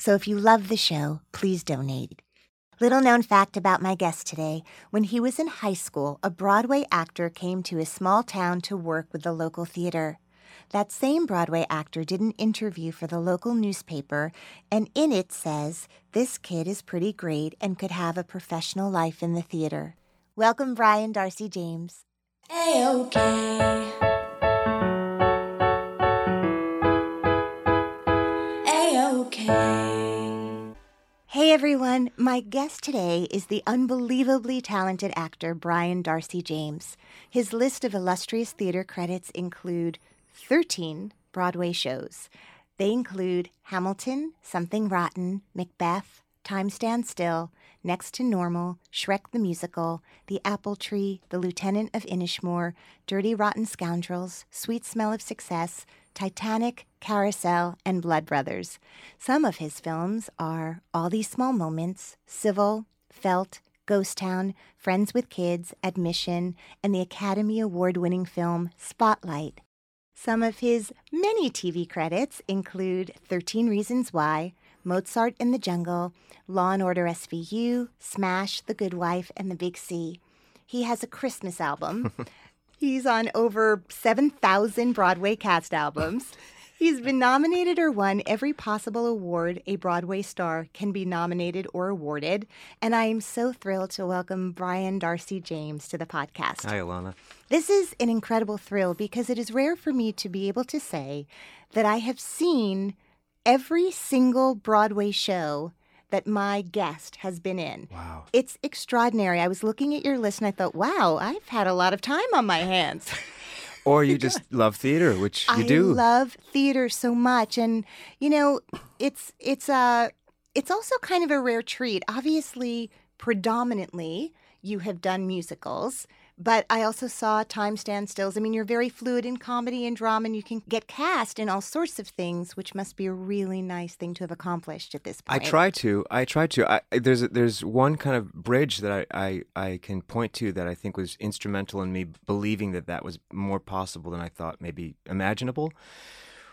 So if you love the show, please donate. Little known fact about my guest today when he was in high school, a Broadway actor came to his small town to work with the local theater. That same Broadway actor did an interview for the local newspaper, and in it says, This kid is pretty great and could have a professional life in the theater. Welcome, Brian Darcy James. A-okay. A-okay. Hey everyone, my guest today is the unbelievably talented actor Brian Darcy James. His list of illustrious theater credits include 13 Broadway shows. They include Hamilton, Something Rotten, Macbeth, Time Stands Still, Next to Normal, Shrek the Musical, The Apple Tree, The Lieutenant of Inishmore, Dirty Rotten Scoundrels, Sweet Smell of Success, Titanic, Carousel, and Blood Brothers. Some of his films are All These Small Moments, Civil, Felt, Ghost Town, Friends with Kids, Admission, and the Academy Award winning film Spotlight. Some of his many TV credits include 13 Reasons Why, Mozart in the Jungle, Law and Order SVU, Smash, The Good Wife, and The Big C. He has a Christmas album. He's on over 7,000 Broadway cast albums. He's been nominated or won every possible award a Broadway star can be nominated or awarded. And I am so thrilled to welcome Brian Darcy James to the podcast. Hi, Ilana. This is an incredible thrill because it is rare for me to be able to say that I have seen every single Broadway show that my guest has been in. Wow. It's extraordinary. I was looking at your list and I thought, wow, I've had a lot of time on my hands. Or you just love theater, which you I do. love theater so much, and you know, it's it's a it's also kind of a rare treat. Obviously, predominantly, you have done musicals, but I also saw Time Stand Stills. I mean, you're very fluid in comedy and drama, and you can get cast in all sorts of things, which must be a really nice thing to have accomplished at this point. I try to. I try to. I, there's there's one kind of bridge that I, I, I can point to that I think was instrumental in me believing that that was more possible than I thought maybe imaginable,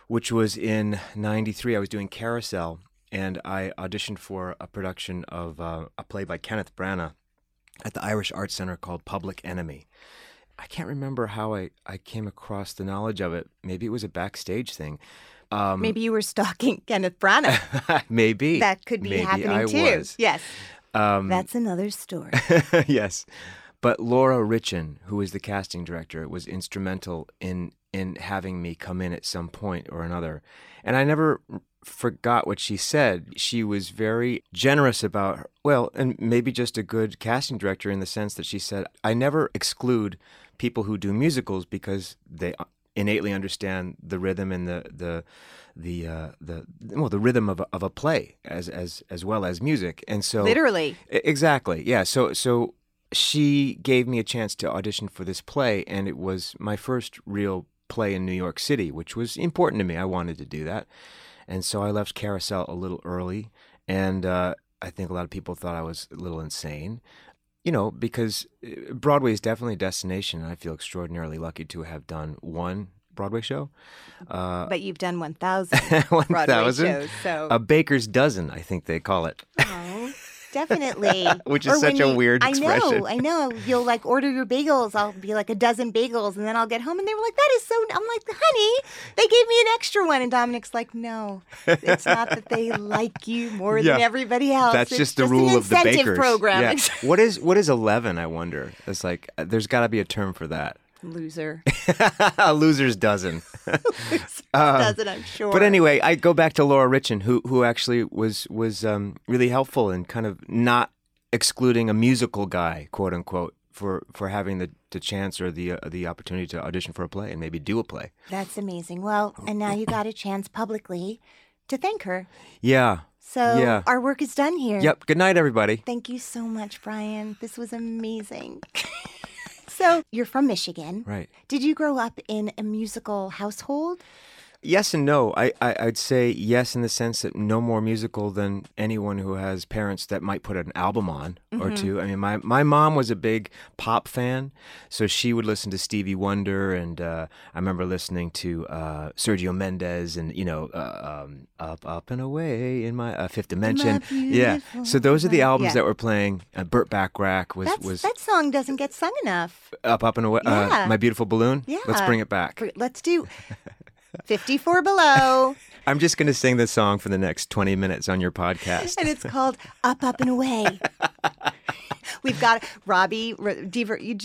which was in '93. I was doing Carousel, and I auditioned for a production of uh, a play by Kenneth Branagh at the Irish Arts Center called Public Enemy. I can't remember how I, I came across the knowledge of it. Maybe it was a backstage thing. Um, Maybe you were stalking Kenneth Branagh. maybe that could be maybe happening I too. Was. Yes, Um, that's another story. yes. But Laura Richin, who was the casting director, was instrumental in in having me come in at some point or another. And I never forgot what she said. She was very generous about, her, well, and maybe just a good casting director in the sense that she said, I never exclude people who do musicals because they innately understand the rhythm and the the the uh, the well the rhythm of a, of a play as as as well as music and so Literally. Exactly. Yeah. So so she gave me a chance to audition for this play, and it was my first real play in New York City, which was important to me. I wanted to do that, and so I left Carousel a little early, and uh, I think a lot of people thought I was a little insane. You know, because uh, Broadway is definitely a destination, and I feel extraordinarily lucky to have done one Broadway show. Uh, But you've done 1,000 one Broadway thousand, shows, so a baker's dozen, I think they call it. Definitely. Which is Or such a you- weird I know, I know. You'll like order your bagels. I'll be like a dozen bagels, and then I'll get home, and they were like, "That is so." I'm like, "Honey, they gave me an extra one," and Dominic's like, "No, it's not that they like you more than everybody else. That's It's just the an rule of the incentive bakers. program." Yeah. what is what is eleven? I wonder. It's like uh, there's got to be a term for that. Loser. a loser's dozen. Does it? I'm sure. Um, But anyway, I go back to Laura Richin, who who actually was was um, really helpful in kind of not excluding a musical guy, quote unquote, for for having the, the chance or the uh, the opportunity to audition for a play and maybe do a play. that's amazing. Well, and now you got a chance publicly to thank her. Yeah. So Yeah. our work is done here. Yep. Good night, everybody. Thank you so much, Brian. This was amazing. So, you're from Michigan. Right. Did you grow up in a musical household? Yes and no. I, I I'd say yes in the sense that no more musical than anyone who has parents that might put an album on or two. I mean, my my mom was a big pop fan, so she would listen to Stevie Wonder, and uh, I remember listening to uh, Sergio Mendes, and you know, uh, um, up up and away in my uh, Fifth Dimension. Yeah. So those are the albums Yeah. that were playing. Uh, Burt Bacharach was That's, was that song doesn't get sung enough. up up and away. Yeah. Uh, my beautiful balloon. Yeah. Let's bring it back. Let's do 54 Below. I'm just going to sing this song for the next 20 minutes on your podcast. and it's called Up, Up, and Away. We've got Robbie. Do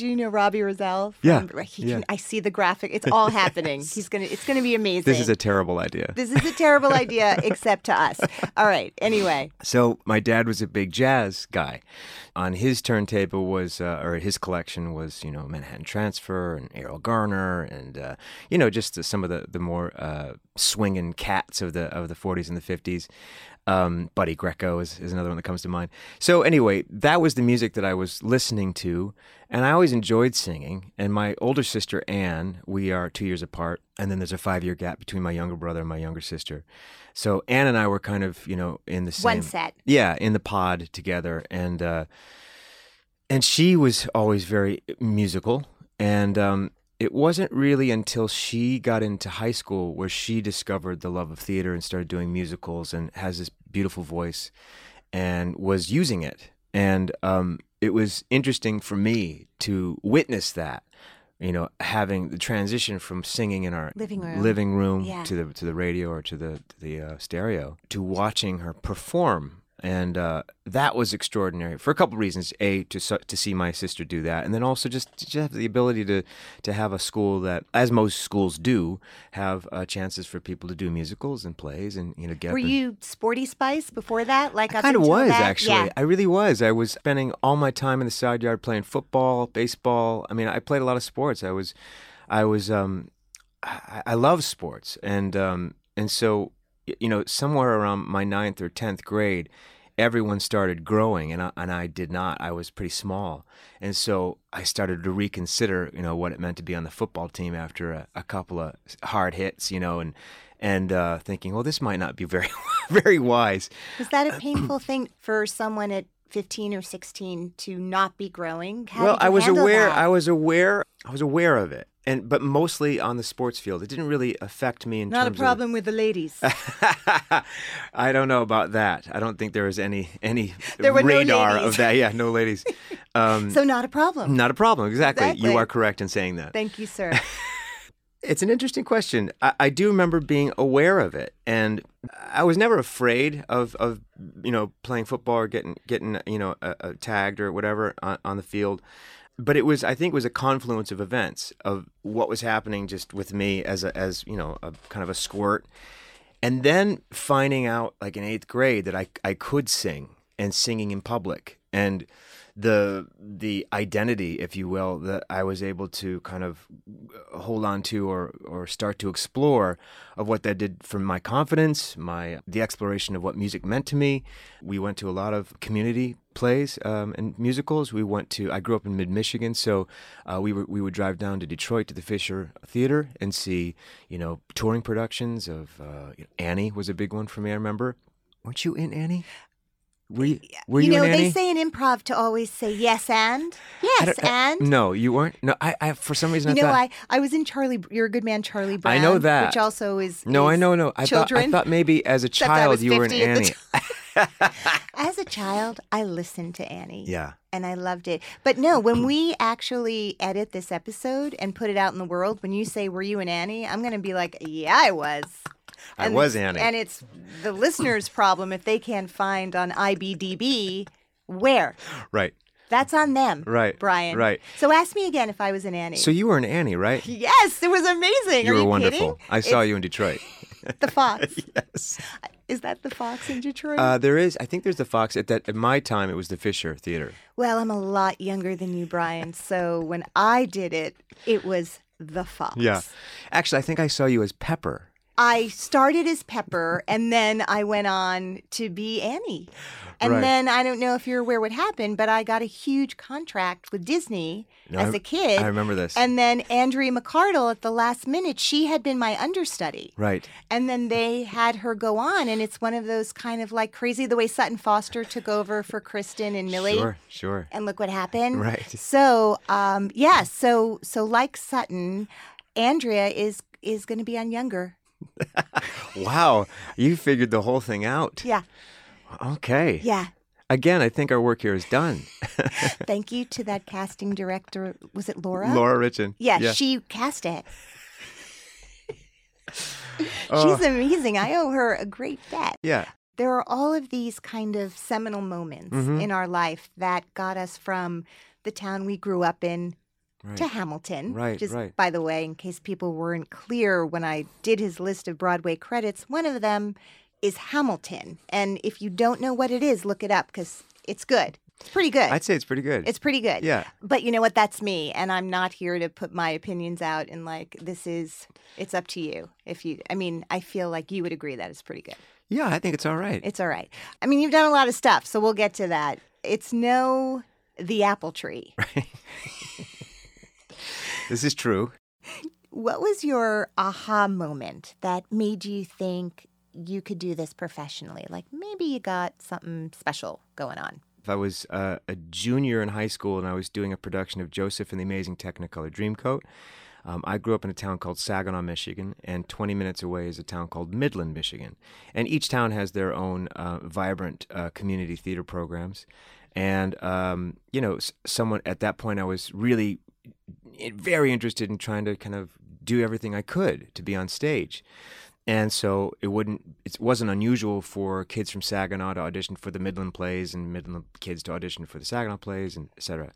you know Robbie? Yeah, From, he yeah. Can, I see the graphic. It's all happening. He's gonna. It's gonna be amazing. This is a terrible idea. This is a terrible idea, except to us. All right. Anyway, So my dad was a big jazz guy. On his turntable was, uh, or his collection was, you know, Manhattan Transfer and Erroll Garner, and uh, you know, just some of the the more uh, swinging cats of the of the 40s and the 50s. Um, Buddy Greco is, is another one that comes to mind. So anyway, that was the music that I was listening to, and I always enjoyed singing. And my older sister Anne, we are two years apart, and then there's a five year gap between my younger brother and my younger sister. So Anne and I were kind of, you know, in the same One set. yeah, in the pod together, and uh, and she was always very musical, and um, it wasn't really until she got into high school where she discovered the love of theater and started doing musicals and has this beautiful voice, and was using it, and um, it was interesting for me to witness that. You know, having the transition from singing in our Living room. living room Yeah. to the to the radio or to the to the uh, stereo to watching her perform and uh, that was extraordinary for a couple of reasons a to to see my sister do that and then also just to just have the ability to to have a school that as most schools do have uh, chances for people to do musicals and plays and you know get were and- you Sporty Spice before that? Like I kind of was that? actually. Yeah. I really was. I was spending all my time in the side yard playing football, baseball. I mean, I played a lot of sports. I was, I was, um, I, I love sports, and um, and so you know, somewhere around my ninth or tenth grade, everyone started growing, and I, and I did not. I was pretty small, and so I started to reconsider, you know, what it meant to be on the football team after a, a couple of hard hits, you know, and and uh, thinking, well, this might not be very very wise. Was that a painful thing for someone at 15 or 16 to not be growing? How well, I was aware. that? I was aware. I was aware of it, and but mostly on the sports field. It didn't really affect me in Not a terms problem with the ladies. I don't know about that. I don't think there was any any There were no radar ladies. of that. Yeah, no ladies. Um, so not a problem. not a problem. Exactly. Exactly. You are correct in saying that. Thank you, sir. It's an interesting question. I, I do remember being aware of it, and I was never afraid of, of you know playing football or getting getting you know uh, uh, tagged or whatever on, on the field. But it was I think it was a confluence of events of what was happening just with me as a as you know a kind of a squirt, and then finding out like in eighth grade that I I could sing and singing in public and the the identity, if you will, that I was able to kind of hold on to or or start to explore of what that did for my confidence, my the exploration of what music meant to me. We went to a lot of community plays um, and musicals. We went to. I grew up in mid Michigan, so uh, we were we would drive down to Detroit to the Fisher Theater and see you know touring productions of uh, Annie was a big one for me. I remember. Weren't you in Annie? Were you, were you you, know, they say in improv to always say yes and yes I- and. no, you weren't. No, I, I for some reason You know, I thought. I, I was in Charlie. You're a good man, Charlie Brown. I know that. which also is no, I know, no. I thought, I thought maybe as a child you were in 50 at Annie. As a child, I listened to Annie. yeah. and I loved it. But no, when we actually edit this episode and put it out in the world, when you say, Were you an Annie? I'm going to be like, Yeah, I was. I And was Annie. And it's the listener's problem if they can't find on IBDB where. Right. That's on them. Right, Brian. right. So ask me again if I was an Annie. So you were an Annie, right? yes, it was amazing. You Are were you wonderful. kidding? I saw you in Detroit. The Fox. yes. Is that the Fox in Detroit? Uh, there is. I think there's the Fox. At that, at my time, it was the Fisher Theater. well, I'm a lot younger than you, Brian. So when I did it, it was the Fox. Yeah. Actually, I think I saw you as Pepper. I started as Pepper and then I went on to be Annie. And Right. then I don't know if you're aware what happened, but I got a huge contract with Disney No, as I- a kid. I remember this. And then Andrea McArdle at the last minute, she had been my understudy. Right. And then they had her go on, and it's one of those kind of like crazy the way Sutton Foster took over for Kristen and Millie. Sure. Sure. And look what happened. Right. So, um, yeah. So, so like Sutton, Andrea is is going to be on Younger. Wow. You figured the whole thing out. Yeah. Okay. Yeah. Again, I think our work here is done. Thank you to that casting director. Was it Laura? Laura Richin. Yeah, she cast it. Oh. She's amazing. I owe her a great debt. Yeah. There are all of these kind of seminal moments Mm-hmm. in our life that got us from the town we grew up in to Hamilton. Right, Just right. by the way, in case people weren't clear when I did his list of Broadway credits, one of them is Hamilton. And if you don't know what it is, look it up because it's good. It's pretty good. I'd say it's pretty good. It's pretty good. Yeah. But you know what? That's me. And I'm not here to put my opinions out and like, this is, it's up to you. If you, I mean, I feel like you would agree that it's pretty good. yeah, I think it's all right. It's all right. I mean, you've done a lot of stuff, so we'll get to that. It's no The Apple Tree. this is true. What was your aha moment that made you think you could do this professionally? Like maybe you got something special going on. If I was uh, a junior in high school and I was doing a production of Joseph and the Amazing Technicolor Dreamcoat, um, I grew up in a town called Saginaw, Michigan, and 20 minutes away is a town called Midland, Michigan. And each town has their own uh, vibrant uh, community theater programs. And, um, you know, someone at that point, I was really very interested in trying to kind of do everything I could to be on stage. And so it wouldn't it wasn't unusual for kids from Saginaw to audition for the Midland plays and Midland kids to audition for the Saginaw plays and et cetera.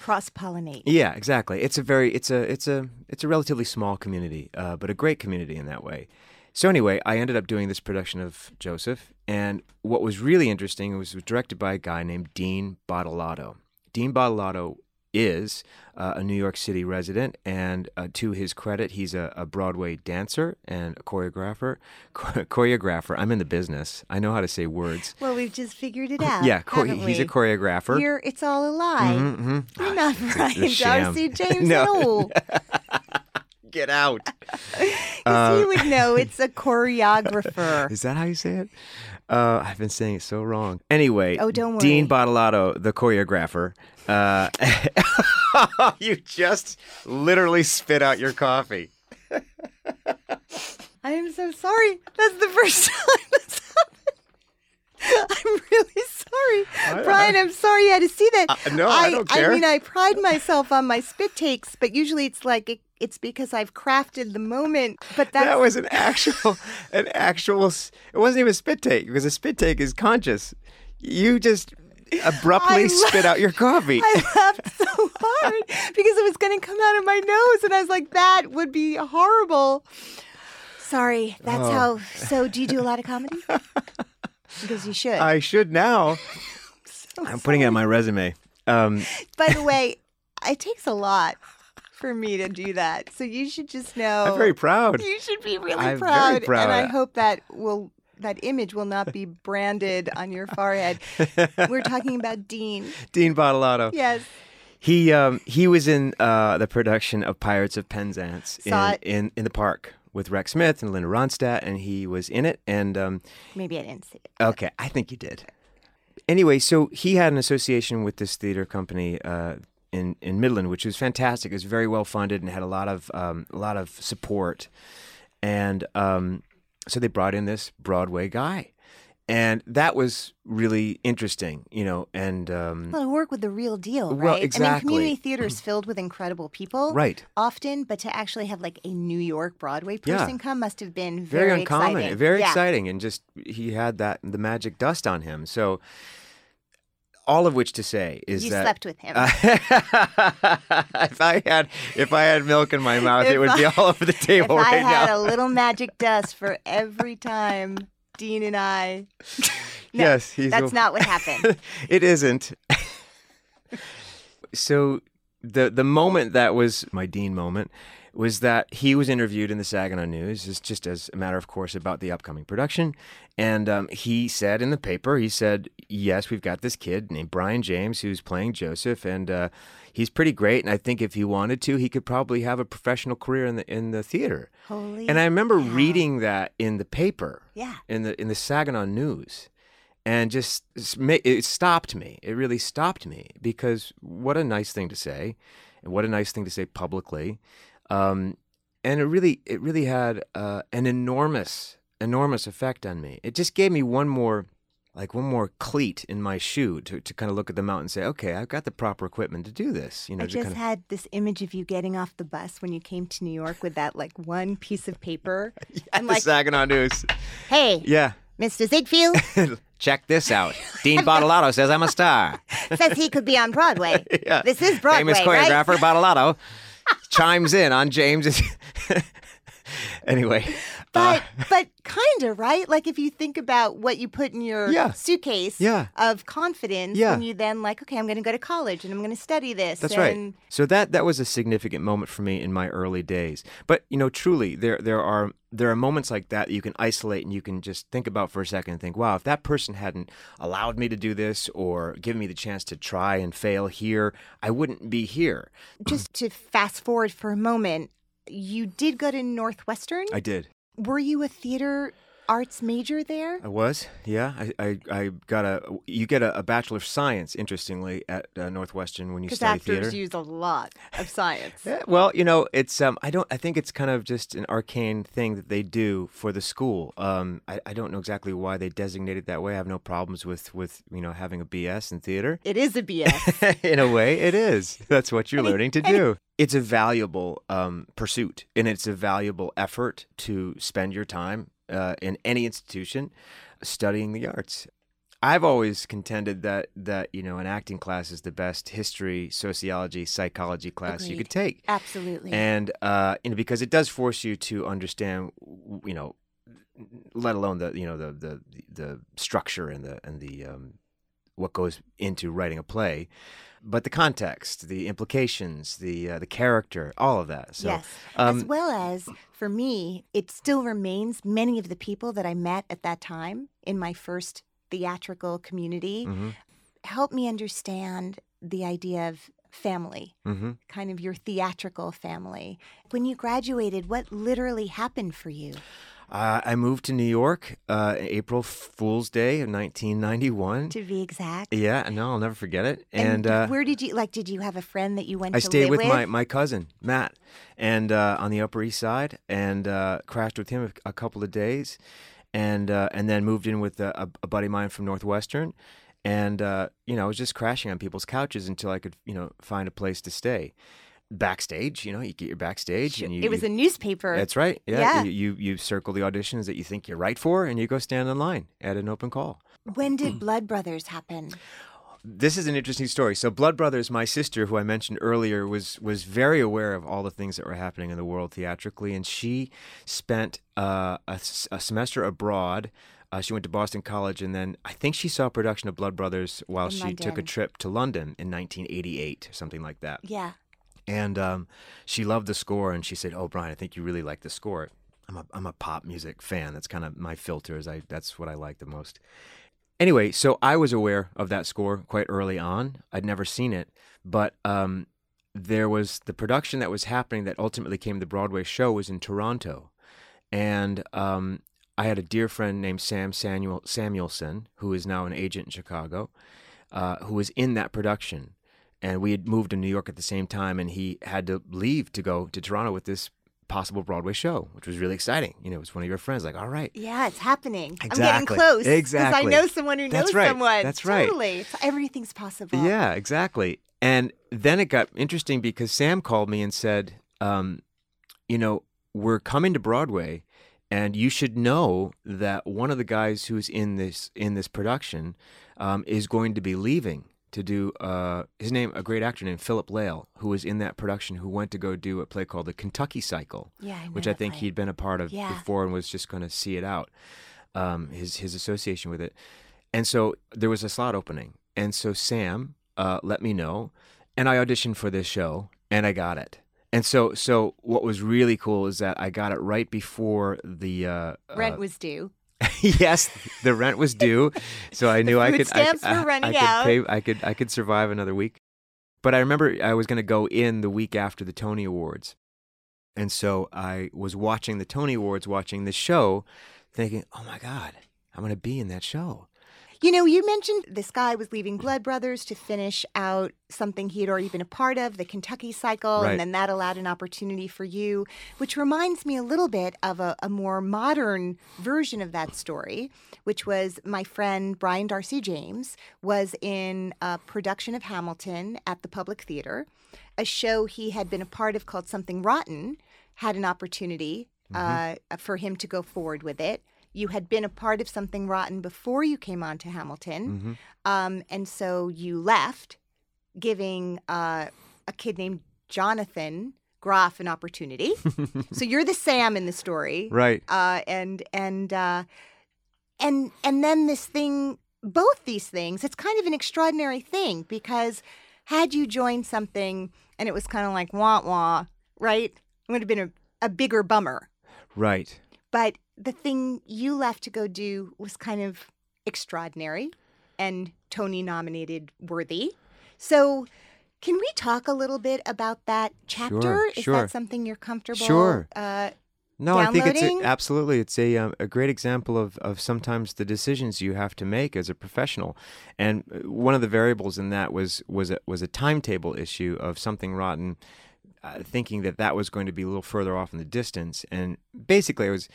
Cross pollinate. Yeah, exactly. It's a very it's a it's a it's a relatively small community, uh, but a great community in that way. So anyway, I ended up doing this production of Joseph, and what was really interesting was it was directed by a guy named Dean Badolato. Dean Badolato is uh, a New York City resident, and uh, to his credit, he's a, a Broadway dancer and a choreographer. choreographer. I'm in the business. I know how to say words. Well, we've just figured it out. yeah, cho- haven't he's a choreographer. You're, it's all a lie. Mhm, mhm. You're not a Brian. Darcy James No. at all. Get out. 'Cause he would know it's a choreographer. Is that how you say it? Uh, I've been saying it so wrong. Anyway, Oh, don't worry. Dean worry. Badolato, the choreographer. Uh, you just literally spit out your coffee. I am so sorry. That's the first time that's happened. I'm really sorry. Brian, I'm sorry you had to see that. Uh, no, I don't care. I mean, I pride myself on my spit takes, but usually it's like it, it's because I've crafted the moment. But That was an actual, an actual. It wasn't even a spit take because a spit take is conscious. You just abruptly I spit laugh- out your coffee. I laughed so hard. Because it was going to come out of my nose. And I was like, that would be horrible. Sorry, that's Oh. how. So, do you do a lot of comedy? Because you should. I should now. I'm putting it on my resume. Um, By the way, it takes a lot for me to do that. So you should just know. I'm very proud. You should be really I'm very proud, proud. and I hope that will that image will not be branded on your forehead. We're talking about Dean. Dean Badolato. Yes. He um, he was in uh, the production of Pirates of Penzance in, in in the park with Rex Smith and Linda Ronstadt, and he was in it. And um, Maybe I didn't see it. okay, I think you did. Anyway, so he had an association with this theater company uh, in in Midland, which was fantastic. It was very well funded and had a lot of um, a lot of support. And um, so they brought in this Broadway guy, and that was really interesting, you know. And um, Well, to work with the real deal, right? Well, I mean, exactly. community theater is filled with incredible people, right. Often, but to actually have like a New York Broadway Yeah. person come must have been very, very, uncommon, exciting. very Yeah. exciting, and just he had that the magic dust on him. So, all of which to say is You that slept with him. if I had if I had milk in my mouth, it would be all over the table if table I right had now. a little magic dust for every time Dean and I. No, yes, he's That's a- not what happened. it isn't. so the the moment that was my Dean moment was that he was interviewed in the Saginaw News, just, as a matter of course about the upcoming production, and um, he said in the paper, he said, "Yes, we've got this kid named Brian James who's playing Joseph, and uh, he's pretty great. And I think if he wanted to, he could probably have a professional career in the in the theater." Holy. And I remember cow. reading that in the paper Yeah. in the in the Saginaw News, and just it stopped me. It really stopped me because what a nice thing to say, and what a nice thing to say publicly, um, and it really it really had uh, an enormous enormous effect on me. It just gave me one more. Like one more cleat in my shoe to, to kind of look at the mountain and say, okay, I've got the proper equipment to do this. You know, I just kind of, had this image of you getting off the bus when you came to New York with that like one piece of paper. and the like, Saginaw News. hey, Yeah, Mr. Ziegfeld check this out. Dean Badolato says I'm a star. says he could be on Broadway. Yeah. This is Broadway, Famous right? choreographer Badolato chimes in on James's. anyway, But uh, but kind of right. Like if you think about what you put in your Yeah. suitcase Yeah. of confidence, Yeah. when you then like, okay, I'm going to go to college and I'm going to study this. that's and right. So that that was a significant moment for me in my early days. But you know, truly, there there are there are moments like that, that you can isolate and you can just think about for a second and think, wow, if that person hadn't allowed me to do this or given me the chance to try and fail here, I wouldn't be here. Just to fast forward for a moment, you did go to Northwestern. I did. Were you a theater arts major there? I was, yeah. I, I, I got a. You get a, a bachelor of science, interestingly, at uh, Northwestern when you Because study actors theater. use a lot of science. Yeah, well, you know, it's um, I don't, I think it's kind of just an arcane thing that they do for the school. Um, I, I don't know exactly why they designate it that way. I have no problems with, with you know, having a BS in theater. It is a BS. in a way, it is. That's what you're learning to do. It's a valuable um, pursuit, and it's a valuable effort to spend your time uh, in any institution studying the arts. I've always contended that that you know an acting class is the best history, sociology, psychology class you could take, Absolutely. and uh, you know because it does force you to understand, you know, let alone the you know the the the structure and the and the um, what goes into writing a play, but the context, the implications, the uh, the character, all of that. So, yes. um, as well as for me, it still remains many of the people that I met at that time in my first theatrical community mhm, helped me understand the idea of family, mhm. kind of your theatrical family. When you graduated, what literally happened for you? Uh, I moved to New York uh, April Fool's Day of 1991. To be exact. Yeah, no, I'll never forget it. And, uh, where did you like? Did you have a friend that you went to? I to stayed live with, my, my cousin Matt, and uh, on the Upper East Side, and uh, crashed with him a, a couple of days, and uh, and then moved in with a, a buddy of mine from Northwestern, and uh, you know I was just crashing on people's couches until I could you know find a place to stay. Backstage, you know, you get your backstage, and you, it was you- a newspaper. That's right. Yeah, Yeah. You, you you circle the auditions that you think you're right for, and you go stand in line at an open call. when did Blood Brothers happen? this is an interesting story. So, Blood Brothers, my sister, who I mentioned earlier, was was very aware of all the things that were happening in the world theatrically, and she spent uh, a, a semester abroad. Uh, she went to Boston College, and then I think she saw a production of Blood Brothers while In she took a trip to London in 1988, something like that. Yeah. And um, she loved the score, and she said, "Oh, Brian, I think you really like the score." I'm a I'm a pop music fan. That's kind of my filters. I that's what I like the most. Anyway, so I was aware of that score quite early on. I'd never seen it, but um, there was the production that was happening that ultimately came the Broadway show was in Toronto, and um, I had a dear friend named Sam Samuel Samuelson, who is now an agent in Chicago, uh, who was in that production, and we had moved to New York at the same time, and he had to leave to go to Toronto with this possible Broadway show, which was really exciting. You know, it was one of your friends, like, all right, Yeah, it's happening. I'm Exactly. getting close. Exactly, Because I know someone who That's knows right. someone. That's right. Totally. It's, everything's possible. Yeah, exactly. And then it got interesting because Sam called me and said, um, you know, we're coming to Broadway and you should know that one of the guys who's in this in this production um, is going to be leaving to do uh, his name a great actor named Philip Lale who was in that production who went to go do a play called The Kentucky Cycle Yeah, I which I think play. he'd been a part of Yeah. before and was just going to see it out um, his his association with it and so there was a slot opening and so Sam uh, let me know and I auditioned for this show and I got it and so so what was really cool is that I got it right before the uh, Rent uh, was due. yes, the rent was due, so I knew I could. stamps I, were running I could out. Pay, I could. I could survive another week. But I remember I was going to go in the week after the Tony Awards, and so I was watching the Tony Awards, watching the show, thinking, "Oh my God, I'm going to be in that show." You know, you mentioned this guy was leaving Blood Brothers to finish out something he had already been a part of, the Kentucky Cycle, Right. and then that allowed an opportunity for you, which reminds me a little bit of a, a more modern version of that story, which was my friend Brian Darcy James was in a production of Hamilton at the Public Theater, a show he had been a part of called Something Rotten, had an opportunity uh, for him to go forward with it. You had been a part of Something Rotten before you came on to Hamilton. Um, and so you left, giving uh, a kid named Jonathan Groff an opportunity. so you're the Sam in the story. Right. Uh, and and uh, and and then this thing, both these things, it's kind of an extraordinary thing because had you joined something and it was kind of like wah wah, right? It would have been a, a bigger bummer. Right. But the thing you left to go do was kind of extraordinary and Tony nominated worthy. So, can we talk a little bit about that chapter? Sure, Is sure. that something you're comfortable? Sure. Uh, No, I think it's a, absolutely it's a um, a great example of of sometimes the decisions you have to make as a professional, and uh, one of the variables in that was was a, was a timetable issue of something rotten. Uh, thinking that that was going to be a little further off in the distance, and basically, I was.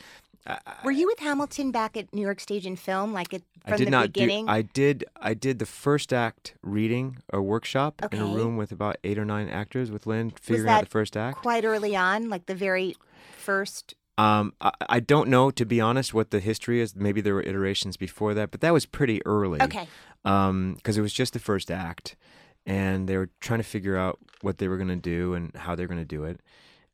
I, were you with Hamilton back at New York Stage and Film, like it, from I did the not beginning? do. I did. I did the first act reading or workshop in a room with about eight or nine actors with Lin, figuring out the first act. quite early on, like the very first. Um, I, I don't know, to be honest, what the history is. Maybe there were iterations before that, but that was pretty early. Okay. Um, because it was just the first act, and they were trying to figure out what they were going to do and how they were going to do it.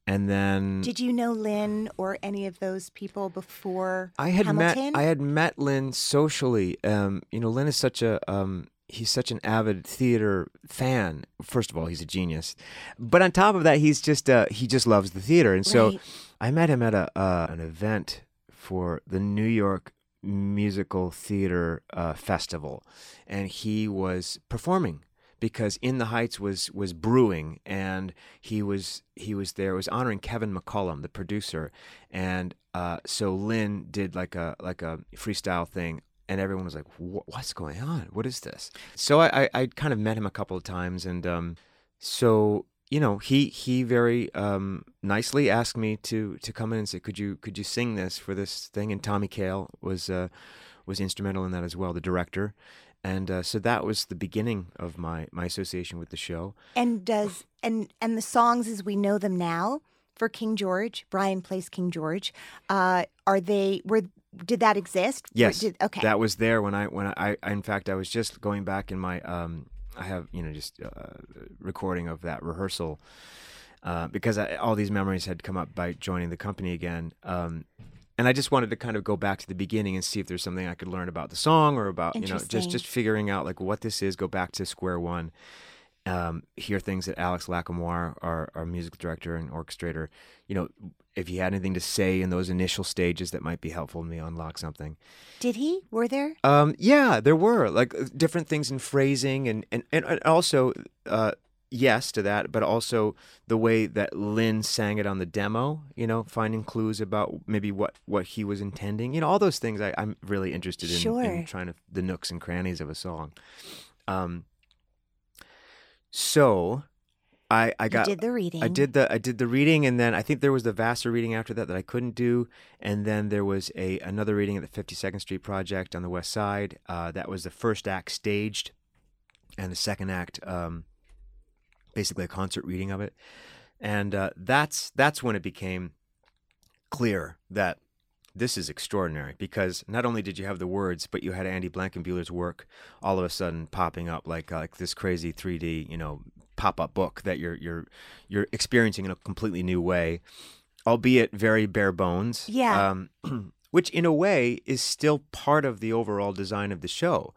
And then Did you know Lin or any of those people before I had Hamilton? met I had met Lin socially. Um, you know, Lin is such a um, he's such an avid theater fan. First of all, he's a genius, but on top of that, he's just uh, he just loves the theater. And so Right. I met him at a uh, an event for the New York Musical Theater uh, Festival, and he was performing because In the Heights was was brewing, and he was he was there. It was honoring Kevin McCollum, the producer, and uh, so Lin did like a like a freestyle thing. And everyone was like, "What's going on? What is this?" So I, I, I kind of met him a couple of times, and um, so you know, he he very um, nicely asked me to to come in and say, "Could you could you sing this for this thing?" And Tommy Kail was uh, was instrumental in that as well, the director. And uh, so that was the beginning of my my association with the show. And does and and the songs as we know them now for King George, Brian plays King George. Uh, are they were did that exist? Yes. Did, okay. That was there when I when I, I in fact I was just going back in my um I have you know just uh, recording of that rehearsal uh, because I, all these memories had come up by joining the company again. Um, and I just wanted to kind of go back to the beginning and see if there's something I could learn about the song or about you know just just figuring out like what this is. Go back to square one. Um, hear things that Alex Lacamoire, our, our musical director and orchestrator, you know, if he had anything to say in those initial stages that might be helpful to me unlock something. did he? Were there? Um, yeah, there were like different things in phrasing and and and and also uh, yes to that, but also the way that Lin sang it on the demo. You know, finding clues about maybe what what he was intending. You know, all those things I, I'm really interested in, Sure. in trying to the nooks and crannies of a song. Um, so I I got you did the reading. I did the I did the reading, and then I think there was the Vassar reading after that that I couldn't do, and then there was a another reading at the 52nd Street Project on the West Side. Uh, that was the first act staged, and the second act, um, basically a concert reading of it, and uh, that's that's when it became clear that this is extraordinary because not only did you have the words, but you had Andy Blankenbuehler's work all of a sudden popping up like uh, like this crazy 3D, you know, pop-up book that you're you're you're experiencing in a completely new way, albeit very bare bones. Yeah. Um, which in a way is still part of the overall design of the show.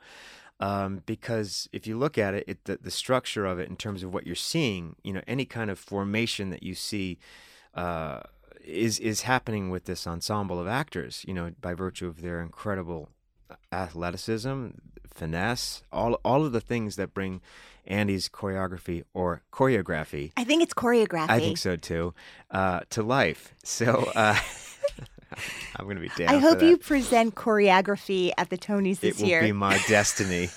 Um, because if you look at it, it the, the structure of it in terms of what you're seeing, you know, any kind of formation that you see uh, is is happening with this ensemble of actors. You know, by virtue of their incredible athleticism, finesse, all all of the things that bring Andy's choreography or choreography. I think it's choreography. I think so too. Uh, to life. So uh, I'm going to be damned. I hope you present choreography at the Tonys this year. It will year. be my destiny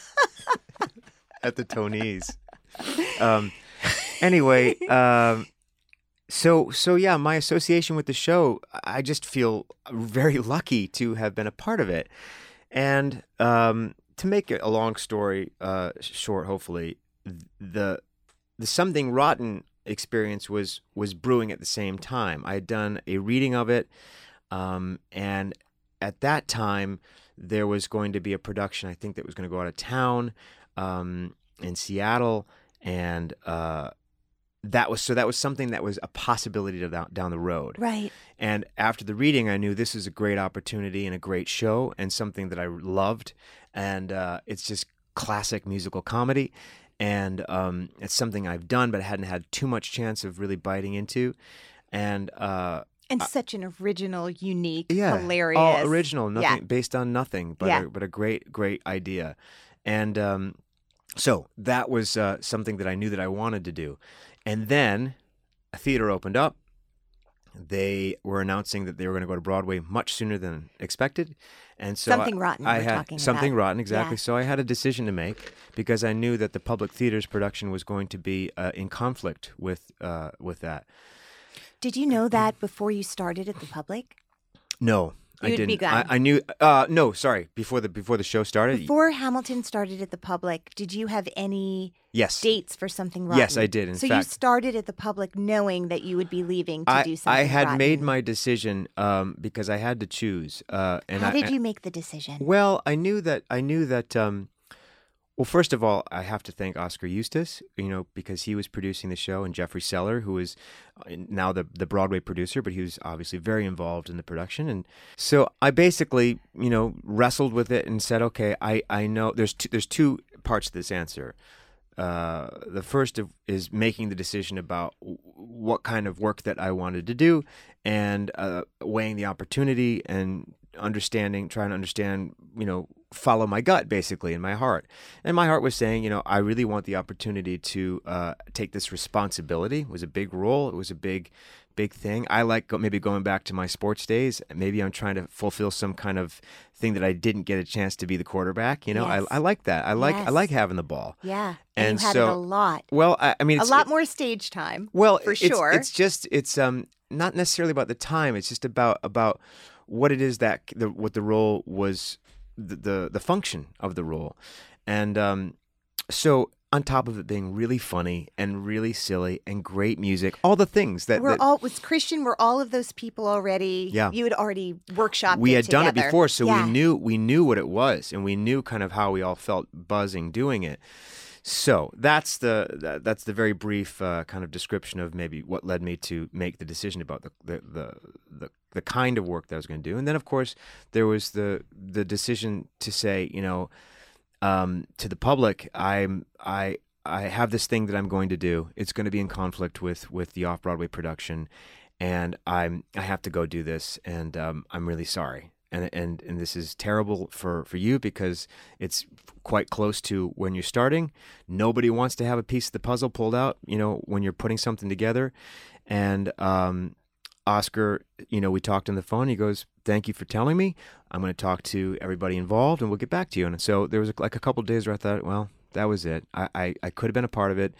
at the Tonys. Um, anyway, um, so so yeah, my association with the show, I just feel very lucky to have been a part of it. And um, to make it a long story uh, short, hopefully, the the something rotten experience was was brewing at the same time. I had done a reading of it, um, and at that time there was going to be a production. I think that was going to go out of town um, in Seattle, and uh, that was so that was something that was a possibility to down, down the road. right. And after the reading, I knew this is a great opportunity and a great show and something that I loved. And uh, it's just classic musical comedy. And um, it's something I've done, but I hadn't had too much chance of really biting into. And uh, And such an original, unique, yeah, hilarious. all original, Yeah. nothing based on nothing, but Yeah. a, but a great, great idea. And um, so that was uh, something that I knew that I wanted to do. And then a theater opened up. They were announcing that they were going to go to Broadway much sooner than expected, and so Something I, Rotten I had something about. rotten exactly. Yeah. So I had a decision to make because I knew that the public theater's production was going to be uh, in conflict with uh, with that. Did you know that before you started at the public? No, I You'd didn't. begun. I, I knew. Uh, no, sorry. Before the before the show started. Before Hamilton started at the public, did you have any yes. dates for something rotten? Yes, I did, in so you started at the public knowing that you would be leaving to I, do something I had rotten. made my decision um, because I had to choose. Uh, and How I, did you make the decision? Well, I knew that. I knew that. Um, well, first of all, I have to thank Oskar Eustis, you know, because he was producing the show, and Jeffrey Seller, who is uh, now the the Broadway producer, but he was obviously very involved in the production. And so I basically, you know, wrestled with it and said, okay, I I know there's two, there's two parts to this answer. Uh, the first is making the decision about what kind of work that I wanted to do, and uh, weighing the opportunity and understanding, trying to understand, you know, follow my gut basically in my heart. And my heart was saying, you know, I really want the opportunity to uh, take this responsibility. It was a big role. It was a big, big thing. I like go- maybe going back to my sports days. Maybe I'm trying to fulfill some kind of thing that I didn't get a chance to be the quarterback. You know, Yes. I, I like that. I like I like having the ball. yeah, and, and you had so- it a lot, Well, I, I mean, a lot more stage time. well, for it's, sure. It's just it's um not necessarily about the time. It's just about about what it is that the what the role was the the, the function of the role, and um so on top of it being really funny and really silly and great music, all the things that, We're that all was Christian. Were all of those people already? Yeah. You had already workshopped. we it had done it before, so Yeah. we knew we knew what it was, and we knew kind of how we all felt buzzing doing it. So that's the that, that's the very brief uh, kind of description of maybe what led me to make the decision about the the the, the, the kind of work that I was going to do, and then of course there was the the decision to say, you know, um, to the public, I'm I I have this thing that I'm going to do. It's going to be in conflict with with the off Broadway production, and I'm I have to go do this, and um, I'm really sorry. And, and and this is terrible for, for you because it's quite close to when you're starting. Nobody wants to have a piece of the puzzle pulled out, you know, when you're putting something together. And um, Oskar, you know, we talked on the phone. He goes, "Thank you for telling me. I'm going to talk to everybody involved, and we'll get back to you." And so there was like a couple days where I thought, well, that was it. I, I, I could have been a part of it,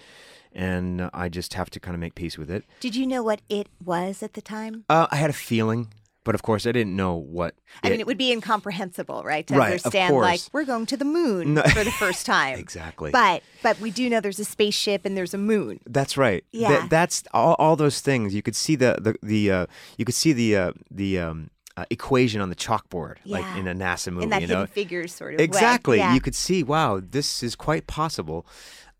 and I just have to kind of make peace with it. Did you know what it was at the time? Uh, I had a feeling, but of course, I didn't know what. I mean, it would be incomprehensible, right? To Right, understand, like we're going to the moon No. for the first time. exactly. But but we do know there's a spaceship and there's a moon. That's right. Th- Yeah. that's all, all those things. You could see the the, the uh, you could see the uh, the um, uh, equation on the chalkboard, like in a NASA movie. in that you know, hidden figures sort of exactly. Yeah. You could see, wow, this is quite possible.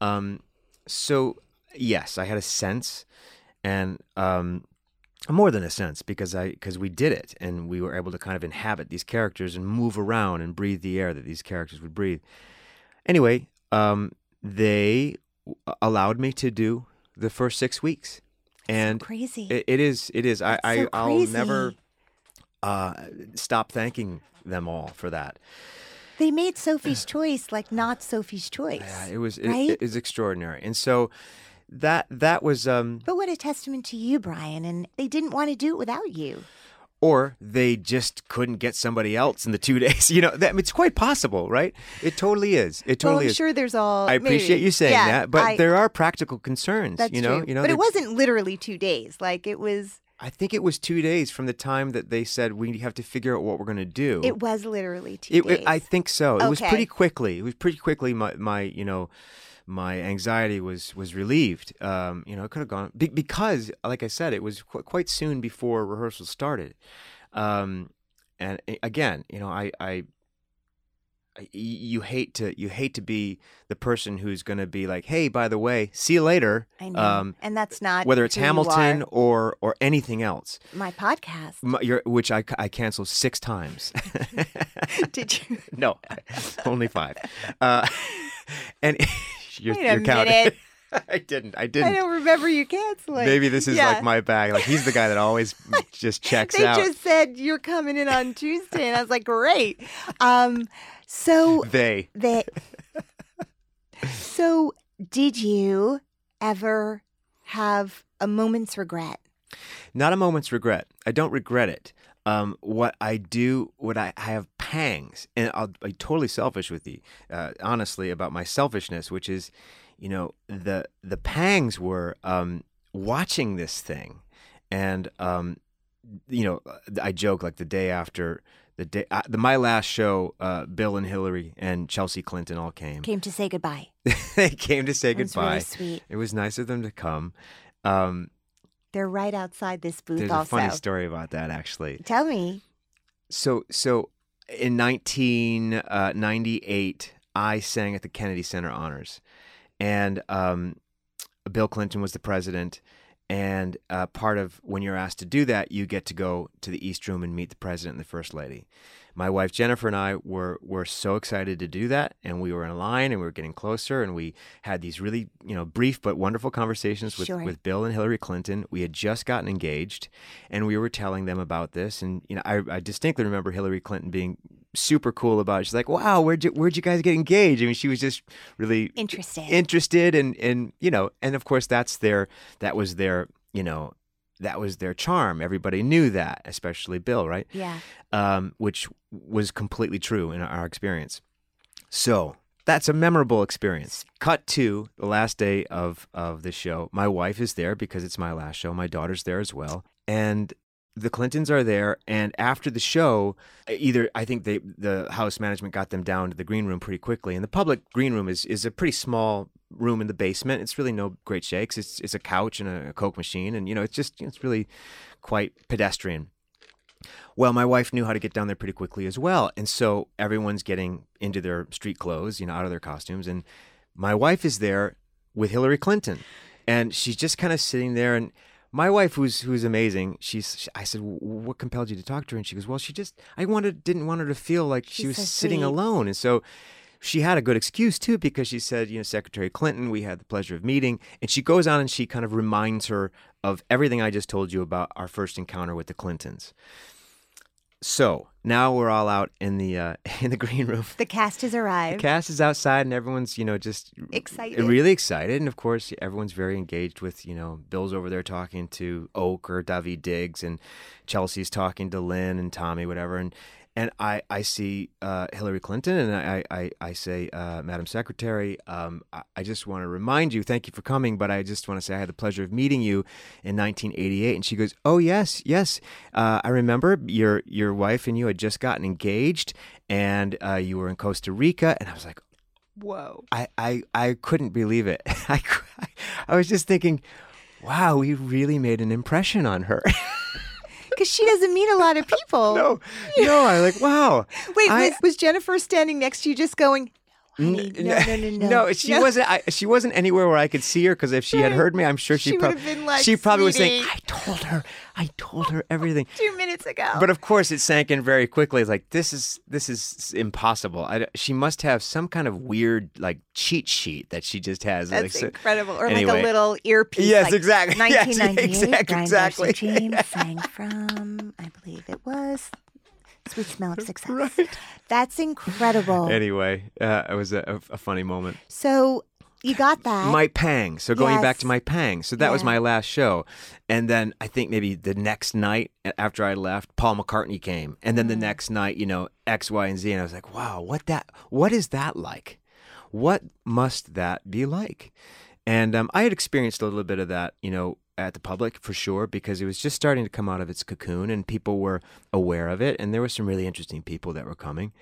Um, so yes, I had a sense, and um, more than a sense because I because we did it and we were able to kind of inhabit these characters and move around and breathe the air that these characters would breathe. Anyway, um, they allowed me to do the first six weeks, and crazy. it, it is it is I, That's I so I'll never uh, stop thanking them all for that. they made Sophie's Choice like not Sophie's Choice. Yeah, it was it, it is extraordinary, and so that that was um but what a testament to you, Brian. And they didn't want to do it without you. or they just couldn't get somebody else in the two days. You know, that, it's quite possible, right? It totally is. It well, totally I'm is. sure there's all. I appreciate maybe- you saying yeah, that, but I- there are practical concerns. That's you know, true. you know. but it wasn't literally two days. Like it was. I think it was two days from the time that they said we have to figure out what we're going to do. It was literally two It- days. it- I think so. It was pretty quickly. It was pretty quickly. My, my you know, my anxiety was was relieved. Um, you know, it could have gone be, because, like I said, it was qu- quite soon before rehearsal started. Um, and again, you know, I, I, you hate to you hate to be the person who's going to be like, hey, by the way, see you later. I know, Um, and that's not whether it's Hamilton or or anything else, My podcast. My- your- which I, I canceled six times. Did you? No, only five. Uh, and you're, Wait a you're counting. I didn't. I didn't. I don't remember you canceling. Maybe this is Yeah. like my bag. Like he's the guy that always just checks out. They just said you're coming in on Tuesday, and I was like, great. Um, so They. they. So did you ever have a moment's regret? Not a moment's regret. I don't regret it. Um, what I do, what I, I have pangs, and I'll be totally selfish with you, uh, honestly, about my selfishness, which is, you know, the the pangs were um, watching this thing, and um, you know, I joke like the day after the day, uh, the my last show, uh, Bill and Hillary and Chelsea Clinton all came. Came to say goodbye. they came to say It was goodbye. really sweet. It was nice of them to come. Um, They're right outside this booth. Also, there's also, a funny story about that, actually. tell me. So, so in 1998, I sang at the Kennedy Center Honors, and um, Bill Clinton was the president. And uh, part of when you're asked to do that, you get to go to the East Room and meet the president and the first lady. My wife Jennifer and I were were so excited to do that, and we were in line and we were getting closer, and we had these really you know brief but wonderful conversations with Sure. with Bill and Hillary Clinton. We had just gotten engaged, and we were telling them about this. And you know, I, I distinctly remember Hillary Clinton being super cool about it. She's like, "Wow, where'd you where'd you guys get engaged?" I mean, she was just really Interested. interested, and and you know, and of course, that's their that was their you know that was their charm. Everybody knew that, especially Bill, right? yeah. um, which was completely true in our experience. So that's a memorable experience. Cut to the last day of of the show. My wife is there because it's my last show. My daughter's there as well, and the Clintons are there, and after the show, either I think they the house management got them down to the green room pretty quickly, and the public green room is is a pretty small room in the basement. It's really no great shakes. It's it's a couch and a, Coke machine, and you know it's just it's really quite pedestrian. Well, my wife knew how to get down there pretty quickly as well, and so everyone's getting into their street clothes, you know, out of their costumes, and my wife is there with Hillary Clinton, and she's just kind of sitting there and my wife who's who's amazing she's i said what compelled you to talk to her? And she goes well she just i wanted didn't want her to feel like She's she was so sitting alone. And so she had a good excuse too because she said you know secretary clinton we had the pleasure of meeting. And she goes on and she kind of reminds her of everything i just told you about our first encounter with the clintons so now we're all out in the uh, in the green room The cast has arrived. the cast is outside and everyone's, you know, just Excited. really excited. And of course, everyone's very engaged with, you know, Bill's over there talking to Oak or Daveed Diggs, and Chelsea's talking to Lin and Tommy, whatever. And and I I see uh, Hillary Clinton, and I I, I say, uh, Madam Secretary, um, I, I just want to remind you, thank you for coming, but I just want to say I had the pleasure of meeting you in 1988. And she goes, Oh yes, yes, uh, I remember your your wife and you had just gotten engaged, and uh, you were in Costa Rica, and I was like. Whoa. I, I, I couldn't believe it. I, I was just thinking, wow, we really made an impression on her. Because she doesn't meet a lot of people. no, no, I like, wow. Wait, I- was, was Jennifer standing next to you just going, honey, no, no, no, no. No, she wasn't. I, she wasn't anywhere where I could see her because if she had heard me, I'm sure she, She prob- like, she probably was saying, "I told her, I told her everything." Two minutes ago. But of course, it sank in very quickly. It's like this is this is impossible. I, she must have some kind of weird like cheat sheet that she just has. like, That's so- incredible. Or like a little earpiece. Yes, like exactly. Yes, 1998. exact- Brian exactly. James sang from, I believe it was Sweet Smell of Success. Right. That's incredible. Anyway, uh, it was a, a funny moment. so you got that. My Pang. So going back to My Pang. So that was my last show. And then I think maybe the next night after I left, Paul McCartney came. And then the Mm. next night, you know, X, Y, and Z. And I was like, wow, what that what is that like? What must that be like? And um, I had experienced a little bit of that, you know, at the public for sure, because it was just starting to come out of its cocoon and people were aware of it. And there were some really interesting people that were coming.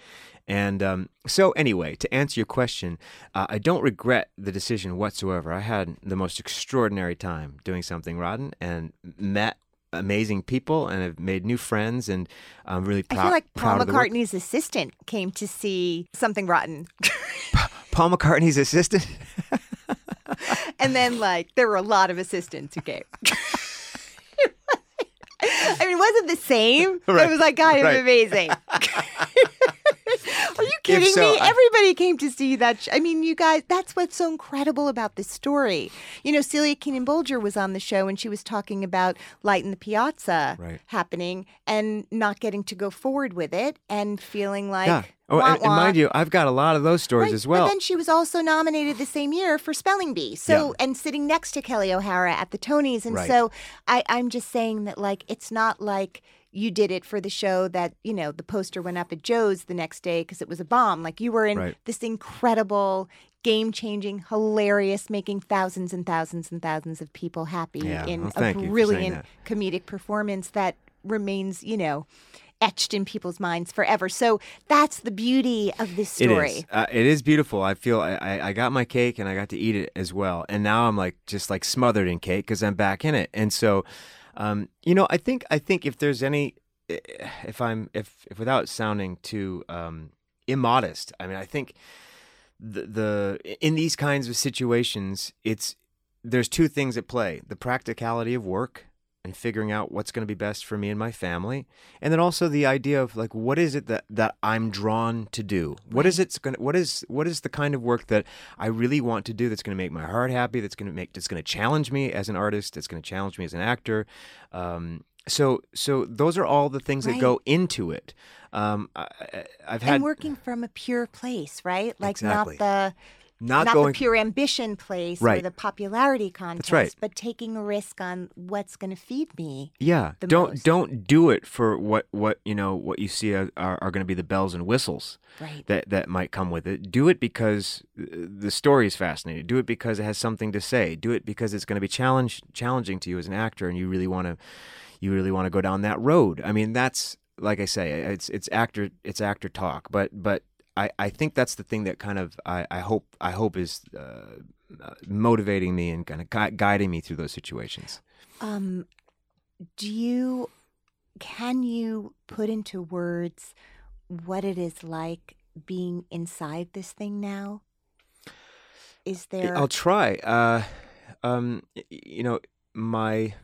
And um, so, anyway, to answer your question, uh, I don't regret the decision whatsoever. I had the most extraordinary time doing something rotten and met amazing people and have made new friends. And I'm really I feel like Paul of the work. McCartney's assistant came to see something rotten. Paul McCartney's assistant. and then, like, there were a lot of assistants who came. I mean, it wasn't the same. Right, It was like kind of right. amazing. Are you kidding so, me? I- Everybody came to see that. Sh- I mean, you guys, that's what's so incredible about this story. You know, Celia Keenan Bolger was on the show and she was talking about Light in the Piazza Right. happening and not getting to go forward with it and feeling like, yeah. Oh, wah, and, and mind you, I've got a lot of those stories Right, as well. But then she was also nominated the same year for Spelling Bee. So Yeah. and sitting next to Kelli O'Hara at the Tonys. And Right. so I, I'm just saying that like it's not like you did it for the show that, you know, the poster went up at Joe's the next day because it was a bomb. Like you were in Right. this incredible, game changing, hilarious, making thousands and thousands and thousands of people happy Yeah. in Well, a thank you for saying brilliant comedic performance that remains, you know, etched in people's minds forever. So that's the beauty of this story. It is. Uh, it is beautiful. I feel I, I, I got my cake and I got to eat it as well. And now I'm like just like smothered in cake because I'm back in it. And so, um, you know, I think I think if there's any, if I'm if if without sounding too um, immodest, I mean, I think the the in these kinds of situations, it's there's two things at play: the practicality of work and figuring out what's going to be best for me and my family. And then also the idea of like what is it that that I'm drawn to do? What is it's going to what is what is the kind of work that I really want to do that's going to make my heart happy that's going to make that's going to challenge me as an artist that's going to challenge me as an actor? Um so so those are all the things that go into it. Um I, I- I've had and working from a pure place, right? Like Exactly. not the not, not going the pure ambition place or Right. the popularity contest, right. but taking a risk on what's going to feed me. Yeah, don't most. don't do it for what what you know what you see are, are, going to be the bells and whistles Right. that that might come with it. Do it because the story is fascinating. Do it because it has something to say. Do it because it's going to be challenge challenging to you as an actor, and you really want to you really want to go down that road. I mean, that's like I say, it's it's actor it's actor talk, but but. I, I think that's the thing that kind of I, I hope I hope is uh, uh, motivating me and kind of gui- guiding me through those situations. Um, do you can you put into words what it is like being inside this thing now? Is there? I'll try. Uh, um, you know, my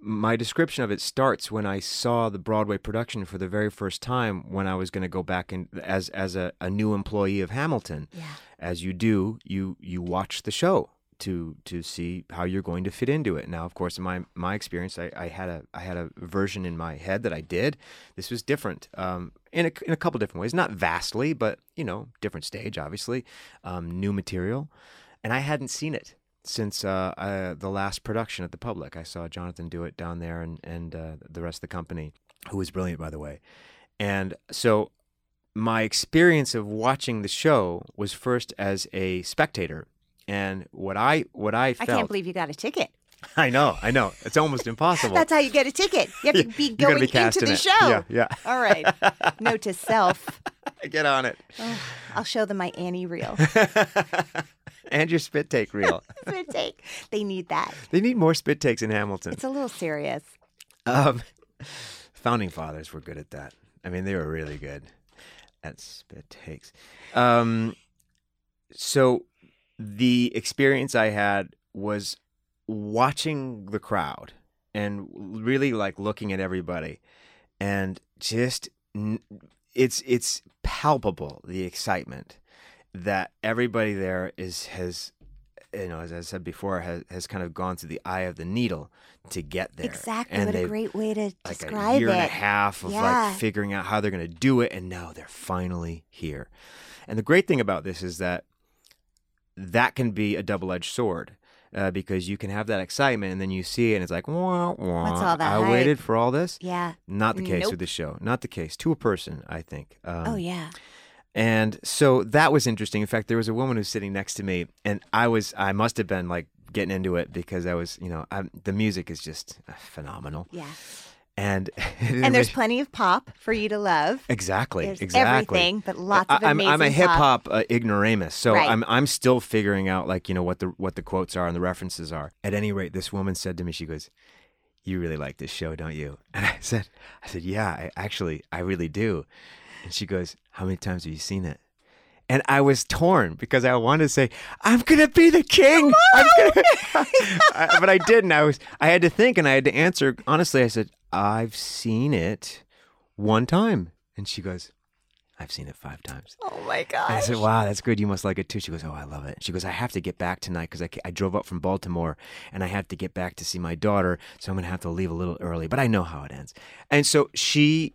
my description of it starts when I saw the Broadway production for the very first time when I was going to go back in as as a, a new employee of Hamilton. yeah. As you do, you you watch the show to to see how you're going to fit into it. Now, of course, in my my experience, I, I had a I had a version in my head that I did. This was different um, in a in a couple different ways, not vastly, but you know, different stage, obviously, um, new material, and I hadn't seen it since uh, uh, the last production at the public. I saw Jonathan do it down there, and and uh, the rest of the company, who was brilliant, by the way, and so my experience of watching the show was first as a spectator. And what I what I I can't believe you got a ticket. I know, I know. It's almost impossible. That's how you get a ticket. You have to be going be into the it. show. Yeah, yeah. All right. Note to self. Get on it. Oh, I'll show them my Annie reel. and your spit take reel. Spit take. They need that. They need more spit takes in Hamilton. It's a little serious. Um, founding fathers were good at that. I mean, they were really good at spit takes. Um, so the experience I had was watching the crowd and really like looking at everybody and just it's it's palpable the excitement that everybody there is has you know as I said before has has kind of gone through the eye of the needle to get there Exactly. and what a great way to like describe a year it. and a half of Yeah. like figuring out how they're going to do it and now they're finally here and the great thing about this is that that can be a double-edged sword uh, because you can have that excitement and then you see it and it's like wah, wah, What's all that i hype?" waited for all this Yeah. not the case Nope. with the show not the case to a person i think um, oh yeah. and so that was interesting. In fact, there was a woman who's sitting next to me, and I was, I must have been like getting into it because I was, you know, I'm, the music is just uh, phenomenal. Yeah. And And there's plenty of pop for you to love. exactly, There's exactly. everything, but lots of I, I'm, I'm a hip hop uh, ignoramus, so Right. I'm I'm still figuring out like you know what the what the quotes are and the references are. At any rate, this woman said to me, she goes, "You really like this show, don't you?" And I said, "I said yeah, I, actually, I really do." And she goes, "How many times have you seen it?" And I was torn because I wanted to say, "I'm gonna be the king," I'm gonna... I- but I didn't. I was I had to think and I had to answer honestly. I said, "I've seen it one time," and she goes, "I've seen it five times." Oh my God. I said, "Wow, that's good. You must like it too." She goes, "Oh, I love it." She goes, "I have to get back tonight because I, I drove up from Baltimore and I have to get back to see my daughter, so I'm gonna have to leave a little early." But I know how it ends, and so she,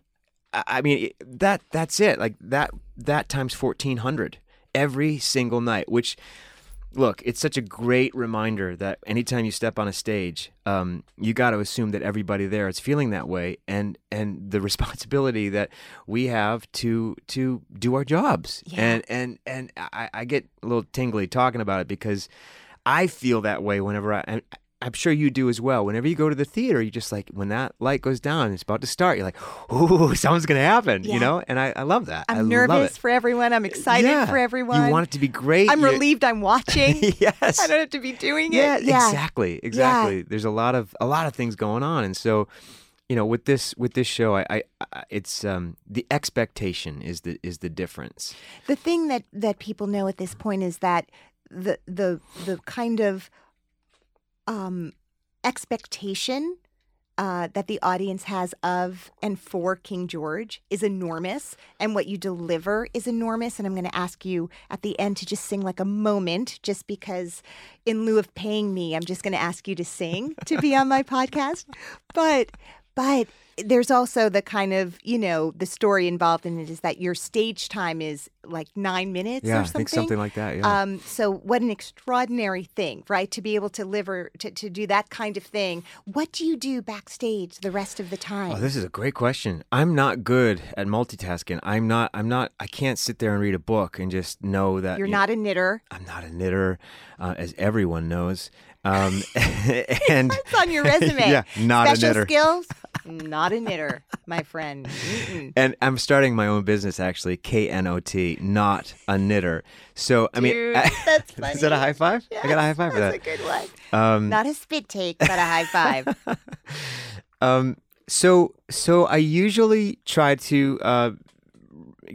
I mean, that that's it. Like that that times fourteen hundred every single night. Which, look, it's such a great reminder that anytime you step on a stage, um, you got to assume that everybody there is feeling that way, and and the responsibility that we have to to do our jobs. Yeah. And and and I, I get a little tingly talking about it because I feel that way whenever I. I'm sure you do as well. Whenever you go to the theater, you just like when that light goes down, it's about to start. You're like, "Ooh, something's gonna happen," Yeah. you know. And I, I love that. I I'm love nervous it. for everyone. I'm excited Yeah. for everyone. You want it to be great. I'm You- relieved I'm watching. yes. I don't have to be doing it. yeah, Yeah. exactly, exactly. There's a lot of a lot of things going on, and so you know, with this with this show, I, I, I it's um the expectation is the is the difference. The thing that that people know at this point is that the the the kind of um expectation uh, that the audience has of and for King George is enormous, and what you deliver is enormous. And I'm going to ask you at the end to just sing like a moment, just because, in lieu of paying me, I'm just going to ask you to sing to be on my podcast. But But there's also the kind of, you know, the story involved in it is that your stage time is like nine minutes yeah, or I something. think something like that. Yeah. Um, so what an extraordinary thing, right? To be able to live or to, to do that kind of thing. What do you do backstage the rest of the time? Oh, this is a great question. I'm not good at multitasking. I'm not. I'm not. I can't sit there and read a book and just know that You're you- not a knitter. I'm not a knitter, uh, as everyone knows. Um, and It's on your resume. Yeah, not a knitter. skills, not a knitter, my friend. Mm-mm. and I'm starting my own business actually, K N O T, not a knitter. So I mean, Dude, that's is that a high five? I got a high five for that. That's a good one. Um, Not a spit take, but a high five. Um, so so I usually try to uh,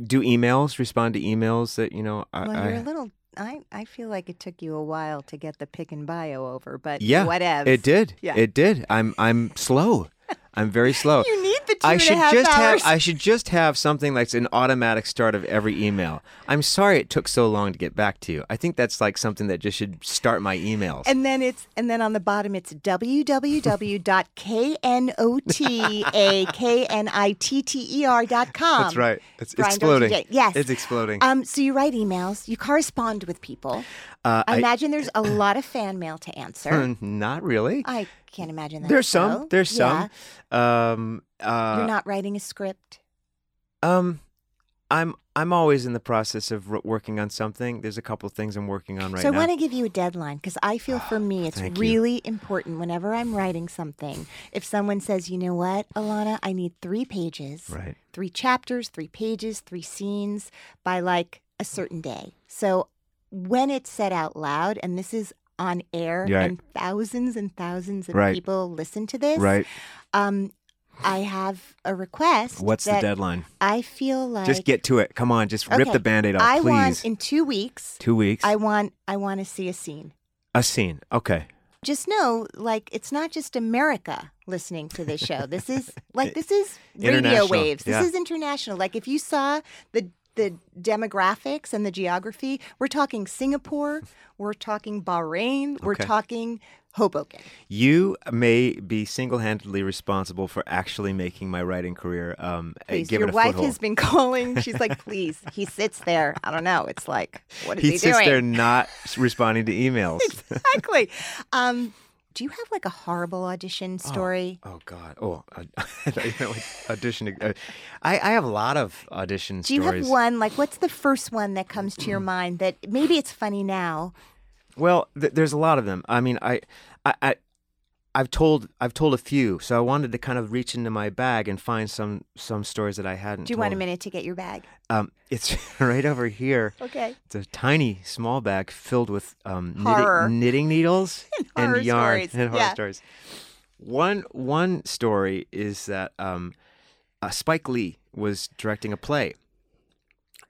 do emails, respond to emails that you know. I, Well, you're I- a little. I, I feel like it took you a while to get the pick and bio over, but yeah, whatever. It did. Yeah. It did. I'm I'm slow. I'm very slow. You need the two I and a should half just hours. have I should just have something like an automatic start of every email. I'm sorry it took so long to get back to you. I think that's like something that just should start my emails. and then it's and then on the bottom it's www.knotaknitter.com. that's right. It's Brian exploding. Yes. It's exploding. Um, so you write emails, you correspond with people. Uh, I I- imagine there's a lot of fan mail to answer. Not really. I can't imagine that. There's some. There's Yeah. some. Um, uh, You're not writing a script. Um, I'm I'm always in the process of working on something. There's a couple of things I'm working on right so now. So I want to give you a deadline because I feel for me it's thank you. really important whenever I'm writing something. If someone says, you know what, Ilana, I need three pages, Right. three chapters, three pages, three scenes by like a certain day. So when it's said out loud, and this is on air, Right. and thousands and thousands of Right. people listen to this, Right. Um, I have a request. What's the deadline? I feel like just get to it. Come on, just rip the band-aid off, I please. want in two weeks. Two weeks. I want I want to see a scene. a scene. Okay. Just know, like, it's not just America listening to this show. This is like this is radio waves. This yeah. is international. Like, if you saw the the demographics and the geography, we're talking Singapore, we're talking Bahrain, we're talking Hoboken. You may be single-handedly responsible for actually making my writing career. Um, Please, your wife foothold. has been calling. She's like, please. He sits there. I don't know. It's like, what is he he, sits doing? there not responding to emails. exactly. Um, do you have like a horrible audition story? Oh God! Oh, I you meant like audition. Uh, I I have a lot of audition stories. Do you stories. have one? Like, what's the first one that comes to your mind that maybe it's funny now? Well, th- there's a lot of them. I mean, I, I, I, I've told I've told a few, so I wanted to kind of reach into my bag and find some some stories that I hadn't. Do you want a minute to get your bag? Um, it's right over here. Okay. It's a tiny, small bag filled with um, knitting, knitting needles and, horror yarn stories. and horror Yeah. stories. One one story is that um, uh, Spike Lee was directing a play.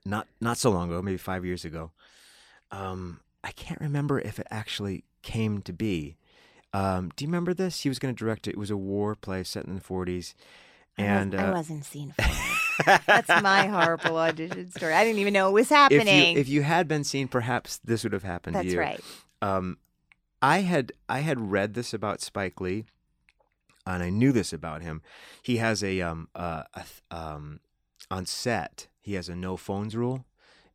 Not not so long ago, maybe five years ago. Um, I can't remember if it actually came to be. Um, do you remember this? He was going to direct it. It was a war play set in the forties, I was- and I uh, wasn't seen for. That's my horrible audition story. I didn't even know it was if happening. you if you had been seen, perhaps this would have happened That's to you. right. um, I had I had read this about Spike Lee, and I knew this about him. He has a um uh a, um on set he has a no phones rule,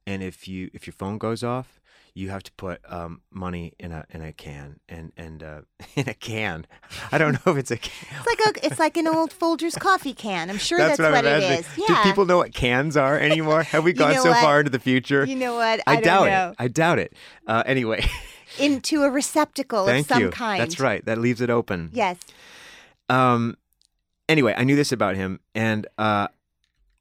and if you if your phone goes off, you have to put um money in a in a can and and uh, in a can. I don't know if it's a can. It's like a, it's like an old Folgers coffee can. I'm sure that's, what, what, I'm it is. Do people know what cans are anymore? Have we You gone know so what? far into the future? You know what? I, I, don't doubt know. it. I doubt it. Uh, anyway, Into a receptacle thank of some you. kind. That's right. That leaves it open. Yes. Um. Anyway, I knew this about him, and uh,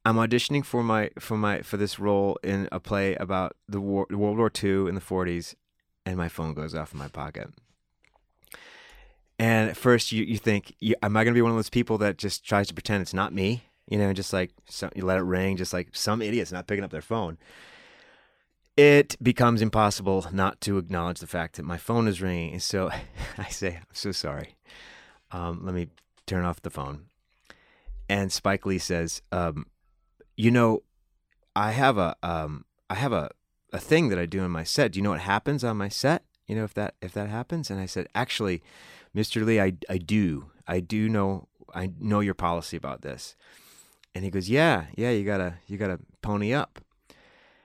I'm auditioning for my for my for this role in a play about the war, World War II in the 40s, and my phone goes off in my pocket. And at first, you you think, you, am I going to be one of those people that just tries to pretend it's not me? You know, just like you let it ring, just like some idiot's not picking up their phone. It becomes impossible not to acknowledge the fact that my phone is ringing. And so I say, I'm so sorry. Um, let me turn off the phone. And Spike Lee says, um, "You know, I have a um, I have a a thing that I do in my set. Do you know what happens on my set? You know if that if that happens?" And I said, "Actually, Mr. Lee, I I do. I do know I know your policy about this. And he goes, yeah, yeah, you gotta, you gotta pony up.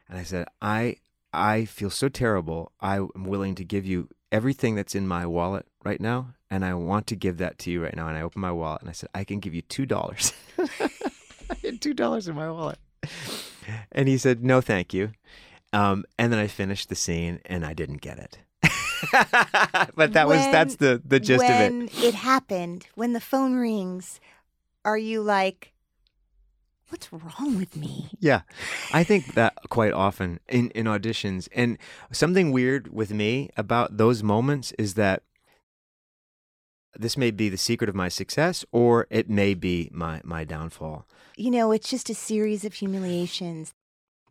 And I said, I, I feel so terrible. I am willing to give you everything that's in my wallet right now, and I want to give that to you right now. And I opened my wallet and I said, I can give you two dollars. I had two dollars in my wallet. And he said, No, thank you. Um, and then I finished the scene and I didn't get it. but that was that's the the gist of it. when it happened, when the phone rings, are you like, what's wrong with me? Yeah, I think that quite often in, in auditions. And something weird with me about those moments is that this may be the secret of my success or it may be my, my downfall. You know, it's just a series of humiliations.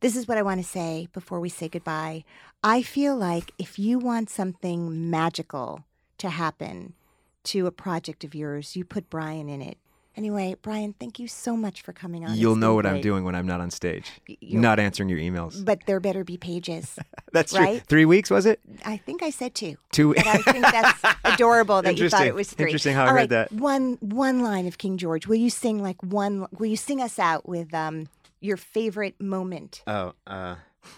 This is what I want to say before we say goodbye. I feel like if you want something magical to happen to a project of yours, you put Brian in it. Anyway, Brian, thank you so much for coming on. You'll know what I'm doing when I'm not on stage, you're- not answering your emails. But there better be pages. That's true. right? Three weeks, was it? I think I said two. Two. But I think that's adorable that you thought it was three. Interesting how I All heard right, that. One one line of King George. Will you sing like one? Will you sing us out with um your favorite moment? Oh, uh,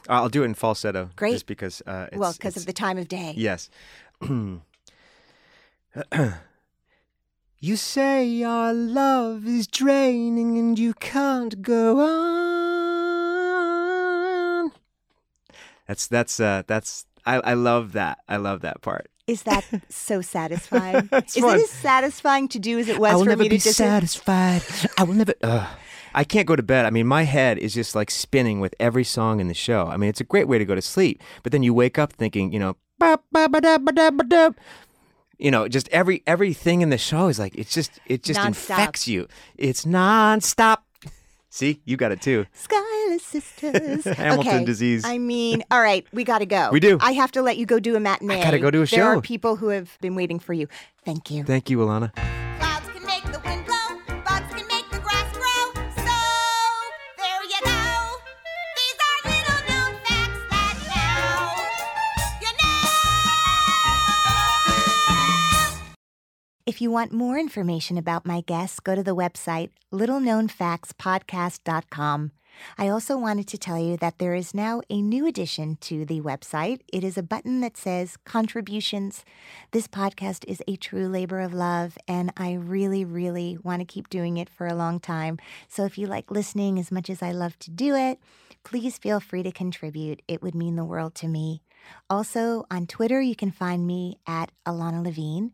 I'll do it in falsetto. Great. Just because. Uh, it's, well, because of the time of day. Yes. you say our love is draining and you can't go on. That's that's uh that's I, I love that. I love that part. Is that so satisfying? Is fun. it as satisfying to do as it was I will for never me be to just satisfied. I will never. Ugh. I can't go to bed. I mean, my head is just like spinning with every song in the show. I mean, it's a great way to go to sleep. But then you wake up thinking, you know, You know, just every everything in the show is like it's just it just Nonstop. infects you. It's nonstop. See, you got it too. Schuyler Sisters. Hamilton okay. disease. I mean, all right, we got to go. We do. I have to let you go do a matinee. I gotta go do a There are people who have been waiting for you. Thank you. Thank you, Ilana. If you want more information about my guests, go to the website littleknownfactspodcast.com. I also wanted to tell you that there is now a new addition to the website. It is a button that says contributions. This podcast is a true labor of love, and I really, really want to keep doing it for a long time. So if you like listening as much as I love to do it, please feel free to contribute. It would mean the world to me. Also, on Twitter, you can find me at Ilana Levine.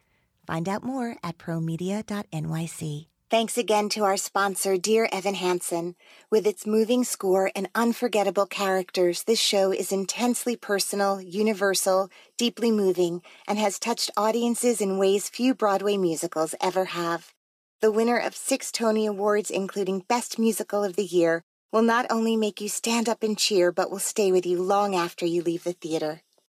Find out more at promedia.nyc. Thanks again to our sponsor, Dear Evan Hansen. With its moving score and unforgettable characters, this show is intensely personal, universal, deeply moving, and has touched audiences in ways few Broadway musicals ever have. The winner of six Tony Awards, including Best Musical of the Year, will not only make you stand up and cheer, but will stay with you long after you leave the theater.